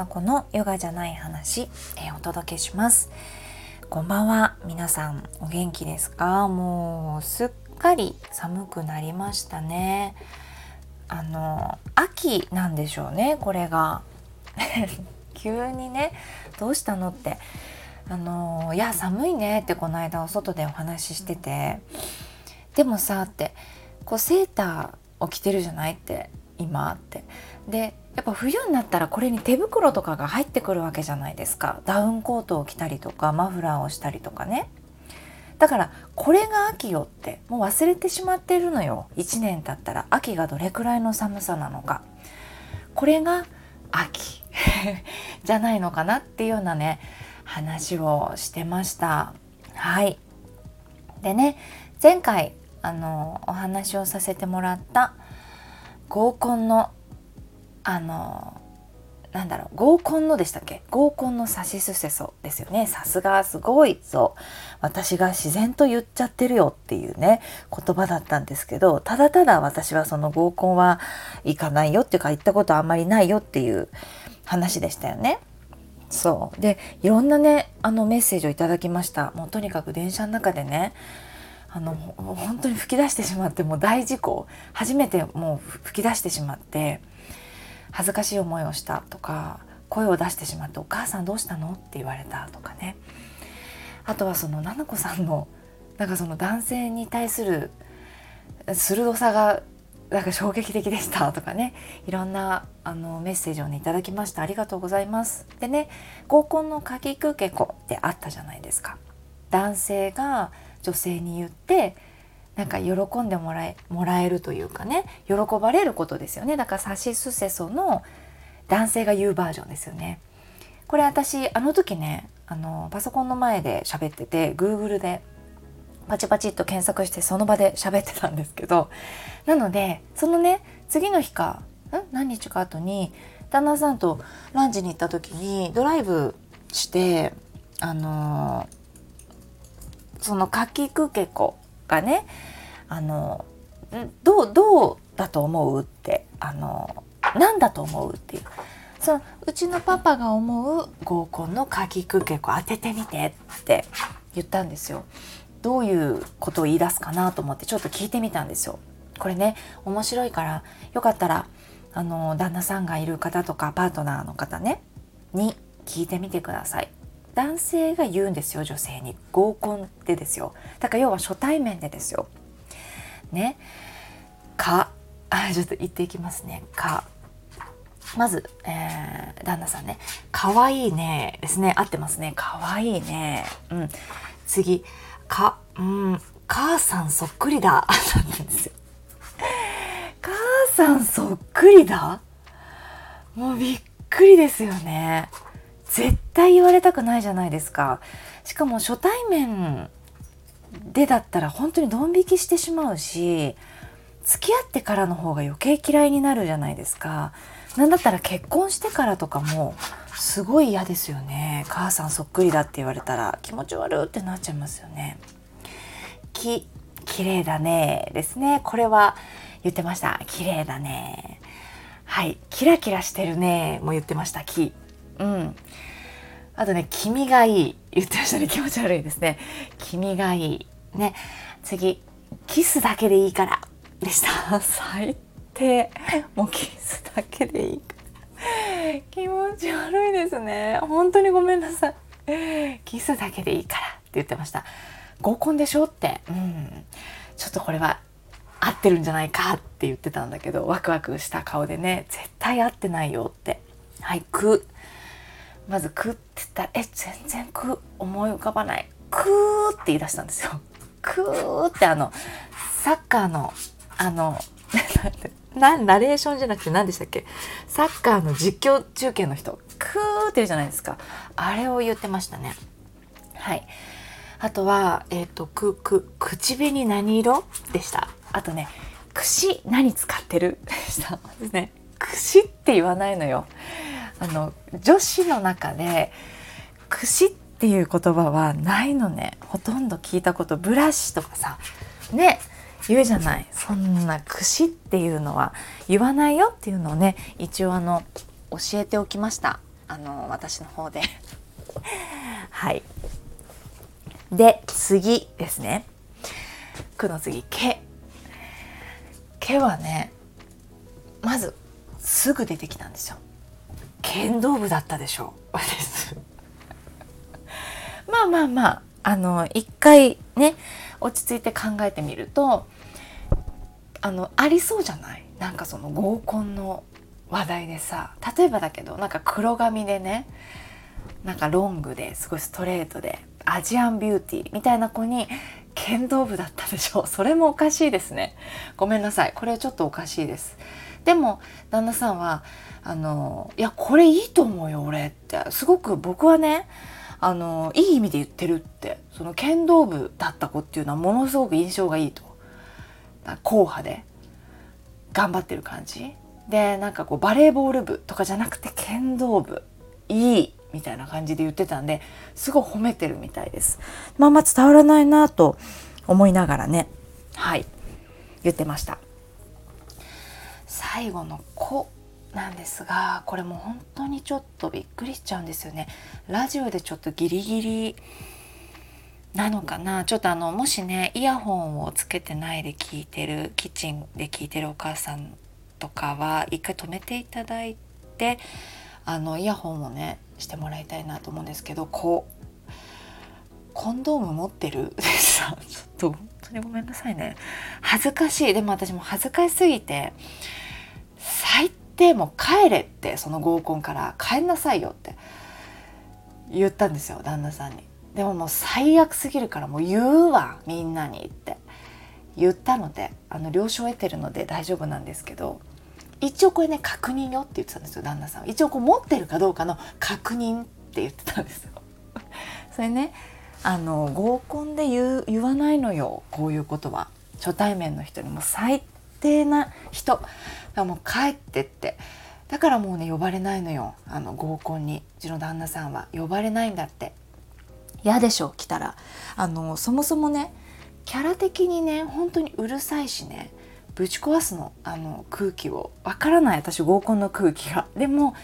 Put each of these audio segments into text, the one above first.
々子のヨガじゃない話、えー、お届けします。こんばんは。皆さんお元気ですか？もうすっかり寒くなりましたね。あの秋なんでしょうねこれが。急にねどうしたのって。あのいや寒いねってこの間お外でお話ししてて。でもさってこうセーターを着てるじゃないって。今って。でやっぱ冬になったらこれに手袋とかが入ってくるわけじゃないですか。ダウンコートを着たりとかマフラーをしたりとかね。だからこれが秋よってもう忘れてしまってるのよ。1年経ったら秋がどれくらいの寒さなのか。これが秋。じゃないのかなっていうようなね話をしてました。はい。でね前回あのお話をさせてもらった合コンのあのなんだろう合コンのでしたっけ？合コンのさしすせそですよね。さすがすごいそう私が自然と言っちゃってるよっていうね言葉だったんですけどただただ私はその合コンは行かないよっていうか行ったことあんまりないよっていう話でしたよね。そう。でいろんなねあのメッセージをいただきました。もうとにかく電車の中でねあの本当に吹き出してしまってもう大事故初めてもう吹き出してしまって恥ずかしい思いをしたとか声を出してしまって「お母さんどうしたの?」って言われたとかね。あとはその奈々子さんのなんかその男性に対する鋭さがなんか衝撃的でしたとかね。いろんなあのメッセージをねいただきました。ありがとうございます。でね合コンの鍵くけこってあったじゃないですか。男性が女性に言ってなんか喜んでもらえもらえるというかね喜ばれることですよねだから「さしすせそ」の男性が言うバージョンですよね。これ私あの時ねあのパソコンの前で喋ってて Google でパチパチっと検索してその場で喋ってたんですけどなのでそのね次の日かん？何日か後に旦那さんとランチに行った時にドライブしてあのそのかきくけこがねあのどうどうだと思うってあの何だと思うっていうそのうちのパパが思う合コンのかきくけこ当ててみてって言ったんですよ。どういうことを言い出すかなと思ってちょっと聞いてみたんですよ。これね面白いからよかったらあの旦那さんがいる方とかパートナーの方ねに聞いてみてください。男性が言うんですよ女性に合コンでですよ。だから要は初対面でですよ。ね。か。あちょっと言っていきますね。か。まず、えー、旦那さんね。かわいいねですね。合ってますね。かわいいね。うん。次。か。うん。母さんそっくりだ。なんですよ。母さんそっくりだ？もうびっくりですよね。絶対言われたくないじゃないですか。しかも初対面でだったら本当にドン引きしてしまうし付き合ってからの方が余計嫌いになるじゃないですか。何だったら結婚してからとかもすごい嫌ですよね。母さんそっくりだって言われたら気持ち悪ってなっちゃいますよね。き綺麗だねですね。これは言ってました。綺麗だね。はい。キラキラしてるねも言ってました。き。うん。あとね「君がいい」言ってましたね気持ち悪いですね「君がいい」ね。次「キスだけでいいから」でした。最低。もうキスだけでいいから。気持ち悪いですね。本当にごめんなさい。キスだけでいいからって言ってました。合コンでしょって。うん。ちょっとこれは合ってるんじゃないかって言ってたんだけどワクワクした顔でね絶対合ってないよって。はい「く」まず「く」って言ったら「え全然く」思い浮かばない「く」って言い出したんですよ。くってあのサッカーのあの なナレーションじゃなくて何でしたっけ？サッカーの実況中継の人。クーって言うじゃないですか。あれを言ってましたね。はい。あとはえっ、ー、とくく口紅何色でした？あとね串何使ってる？でした。で すね串って言わないのよ。あの女子の中で串っていう言葉はないのね。ほとんど聞いたことブラシとかさね言うじゃない。そんな串っていうのは言わないよっていうのをね一応あの教えておきました。あの私の方で。はい。で次ですね「く」の次「け」「け」はねまずすぐ出てきたんですよ。剣道部だったでしょう。まあまあまああの一回ね落ち着いて考えてみるとあのありそうじゃない？なんかその合コンの話題でさ。例えばだけどなんか黒髪でねなんかロングですごいストレートでアジアンビューティーみたいな子に剣道部だったでしょそれもおかしいですね。ごめんなさい。これはちょっとおかしいです。でも旦那さんはあのいやこれいいと思うよ俺って。すごく僕はねあのいい意味で言ってるって。その剣道部だった子っていうのはものすごく印象がいいと。硬派で。頑張ってる感じ。でなんかこうバレーボール部とかじゃなくて剣道部いいみたいな感じで言ってたんですごい褒めてるみたいです。まあまあ伝わらないなと思いながらね。はい。言ってました。最後の「子」なんですがこれも本当にちょっとびっくりしちゃうんですよね。ラジオでちょっとギリギリなのかな？ちょっとあのもしねイヤホンをつけてないで聞いてるキッチンで聞いてるお母さんとかは一回止めていただいてあのイヤホンをねしてもらいたいなと思うんですけどこうコンドーム持ってる？でさ ちょっと本当にごめんなさいね。恥ずかしい。でも私も恥ずかしすぎて最低もう帰れってその合コンから帰んなさいよって言ったんですよ旦那さんに。でももう最悪すぎるからもう言うわみんなにって。言ったのであの了承を得てるので大丈夫なんですけど一応これね確認よって言ってたんですよ旦那さん一応こう持ってるかどうかの確認って言ってたんですよ。それねあの合コンで言う言わないのよこういうことは。初対面の人にも。最低な人。だもう帰ってって。だからもうね呼ばれないのよ。あの合コンに。うちの旦那さんは呼ばれないんだって。嫌でしょ来たら。あのそもそもねキャラ的にね本当にうるさいしねぶち壊すの。あの空気を。わからない私合コンの空気が。でも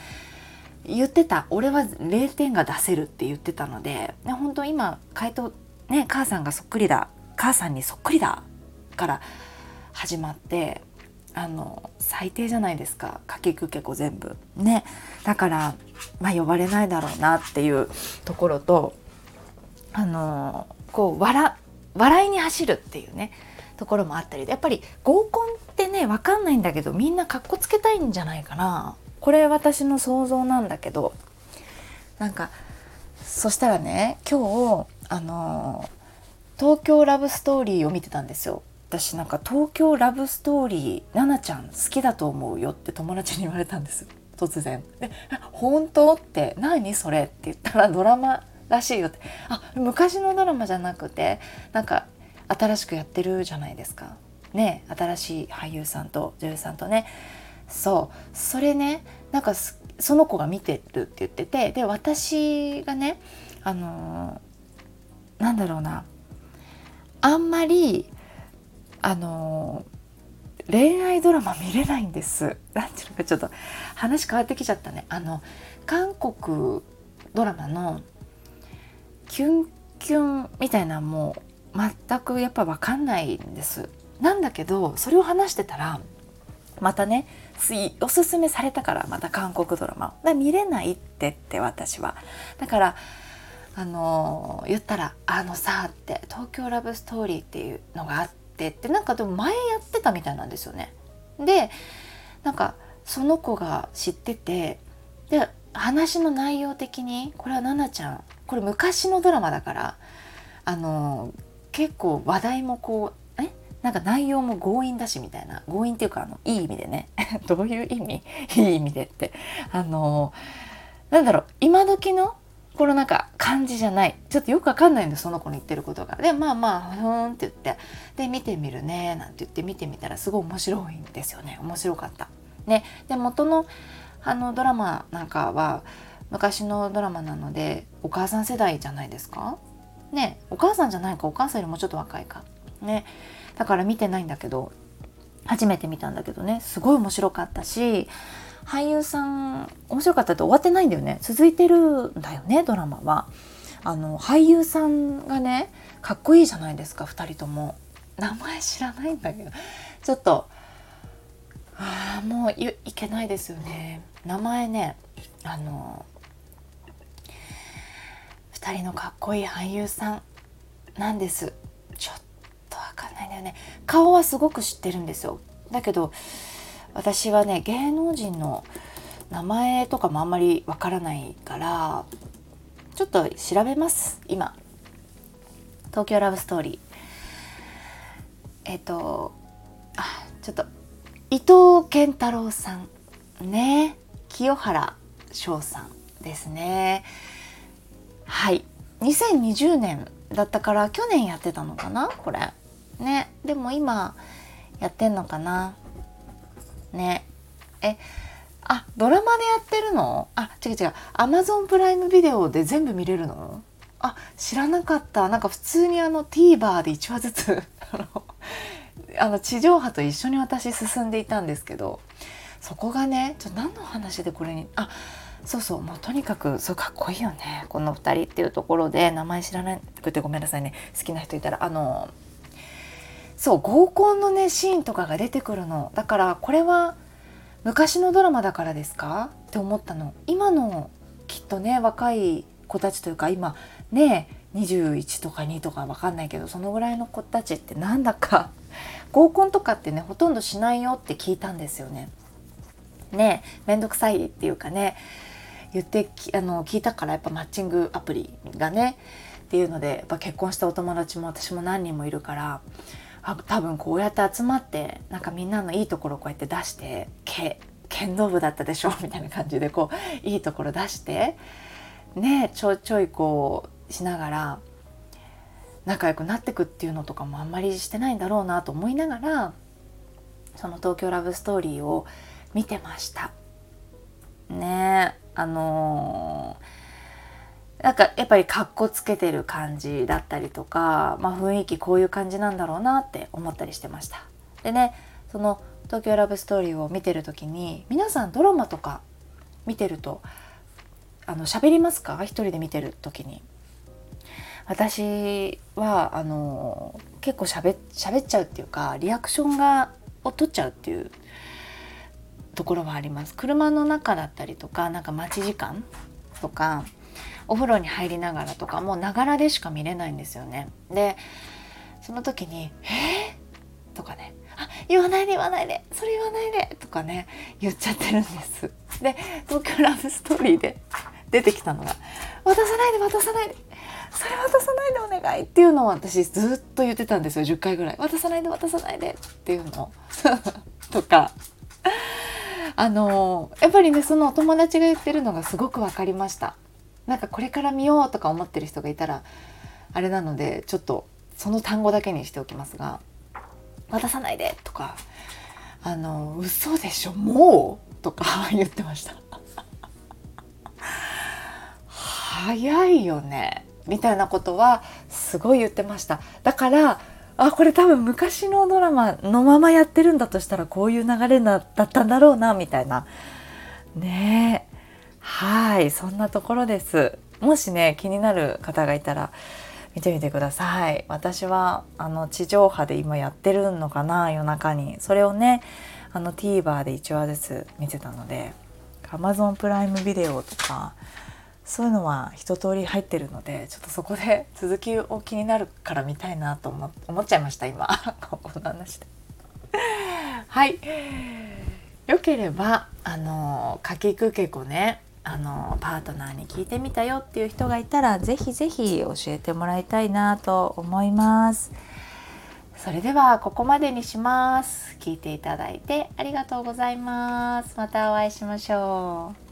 言ってた。俺は0点が出せるって言ってたので。本当今回答ね母さんがそっくりだ。母さんにそっくりだ。から始まってあの最低じゃないですか。かきくけこ全部。ね。だからまあ呼ばれないだろうなっていうところとあのこう笑笑いに走るっていうねところもあったり。でやっぱり合コンってね分かんないんだけどみんなかっこつけたいんじゃないかな。これ私の想像なんだけど。なんかそしたらね今日あの東京ラブストーリーを見てたんですよ。私なんか東京ラブストーリー奈々ちゃん好きだと思うよって友達に言われたんです。突然。で「本当?」って「何それ?」って言ったらドラマらしいよって。あ昔のドラマじゃなくてなんか新しくやってるじゃないですか。ね新しい俳優さんと女優さんとね。そう。それねなんかその子が見てるって言っててで私がねあのー、なんだろうな。あんまりあの、恋愛ドラマ見れないんです。なんていうのかちょっと話変わってきちゃったね。あの韓国ドラマのキュンキュンみたいなもう全くやっぱ分かんないんです。なんだけどそれを話してたらまたねおすすめされたからまた韓国ドラマだ見れないってって私はだからあの、言ったら「あのさ」って「東京ラブストーリー」っていうのがあってってなんかでも前やってたみたいなんですよね。でなんかその子が知っててで話の内容的にこれは奈々ちゃんこれ昔のドラマだからあの、結構話題もこうえ？なんか内容も強引だしみたいな強引っていうかあのいい意味でね。どういう意味？いい意味でって。あのなんだろう今時のこのなんか感じじゃない。ちょっとよくわかんないんでその子の言ってることが。でまあまあふーんって言って。で見てみるねなんて言って見てみたらすごい面白いんですよね。面白かった。ね、で元のあのドラマなんかは昔のドラマなのでお母さん世代じゃないですか？ね。お母さんじゃないかお母さんよりもちょっと若いか。ね。だから見てないんだけど初めて見たんだけどね。すごい面白かったし俳優さん面白かったって終わってないんだよね。続いてるんだよねドラマは。あの俳優さんがねかっこいいじゃないですか2人とも。名前知らないんだけど。ちょっとああもういいけないですよね。名前ねあの2人のかっこいい俳優さんなんです。ちょっとわかんないんだよね。顔はすごく知ってるんですよ。だけど私はね芸能人の名前とかもあんまりわからないからちょっと調べます今。東京ラブストーリーえっ、とあちょっと伊藤健太郎さんね清原翔さんですね。はい。2020年だったから去年やってたのかなこれ。ね。でも今やってんのかな。ね。えあドラマでやってるの？あ違う違う。アマゾンプライムビデオで全部見れるの？あ知らなかった。なんか普通にあの TVer で1話ずつ あの地上波と一緒に私進んでいたんですけどそこがねちょ何の話でこれに？あそうそう。もうとにかくそうかっこいいよね。この2人っていうところで名前知らなくてごめんなさいね。好きな人いたらあのそう合コンのねシーンとかが出てくるの。だからこれは昔のドラマだからですか？って思ったの。今のきっとね若い子たちというか今ね21とか2とか分かんないけどそのぐらいの子たちってなんだか。合コンとかってねほとんどしないよって聞いたんですよね。ねめんどくさいっていうかね言ってあの聞いたからやっぱマッチングアプリがねっていうのでやっぱ結婚したお友達も私も何人もいるから多分こうやって集まってなんかみんなのいいところをこうやって出してけ剣道部だったでしょ？みたいな感じでこういいところ出してねちょいちょいこうしながら仲良くなってくっていうのとかもあんまりしてないんだろうなと思いながらその「東京ラブストーリー」を見てました。ねあのー、なんかやっぱりかっこつけてる感じだったりとか、まあ、雰囲気こういう感じなんだろうなって思ったりしてました。でねその「東京ラブストーリー」を見てる時に皆さんドラマとか見てるとあの喋りますか？一人で見てる時に。私はあの結構しゃべっちゃうっていうかリアクションがを取っちゃうっていうところはあります車の中だったりとかなんか待ち時間とかお風呂に入りながらとかもうながらでしか見れないんですよね。でその時に「え？ー、とかね「あ言わないで言わないで。それ言わないで」とかね言っちゃってるんです。で東京ラブストーリーで 出てきたのが「渡さないで渡さないで。それ渡さないでお願い。っていうのを私ずっと言ってたんですよ。10回ぐらい。渡さないで渡さないで。っていうの とか。あのやっぱりねそのお友達が言ってるのがすごく分かりました。なんかこれから見ようとか思ってる人がいたらあれなのでちょっとその単語だけにしておきますが「渡さないで」とか「あの嘘でしょもう?」とか 言ってました。早いよねみたいなことはすごい言ってました。だからあこれ多分昔のドラマのままやってるんだとしたらこういう流れだったんだろうなみたいな。ね。えはいそんなところです。もしね気になる方がいたら見てみてください。私はあの地上波で今やってるのかな夜中に。それをねあの TVer で1話ずつ見てたので Amazon プライムビデオとかそういうのは一通り入ってるのでちょっとそこで 続きを気になるから見たいなと思思っちゃいました今。この話で。はい。よければあのかきくけこねあのパートナーに聞いてみたよっていう人がいたら是非是非教えてもらいたいなと思います。それではここまでにします。聞いていただいてありがとうございます。またお会いしましょう。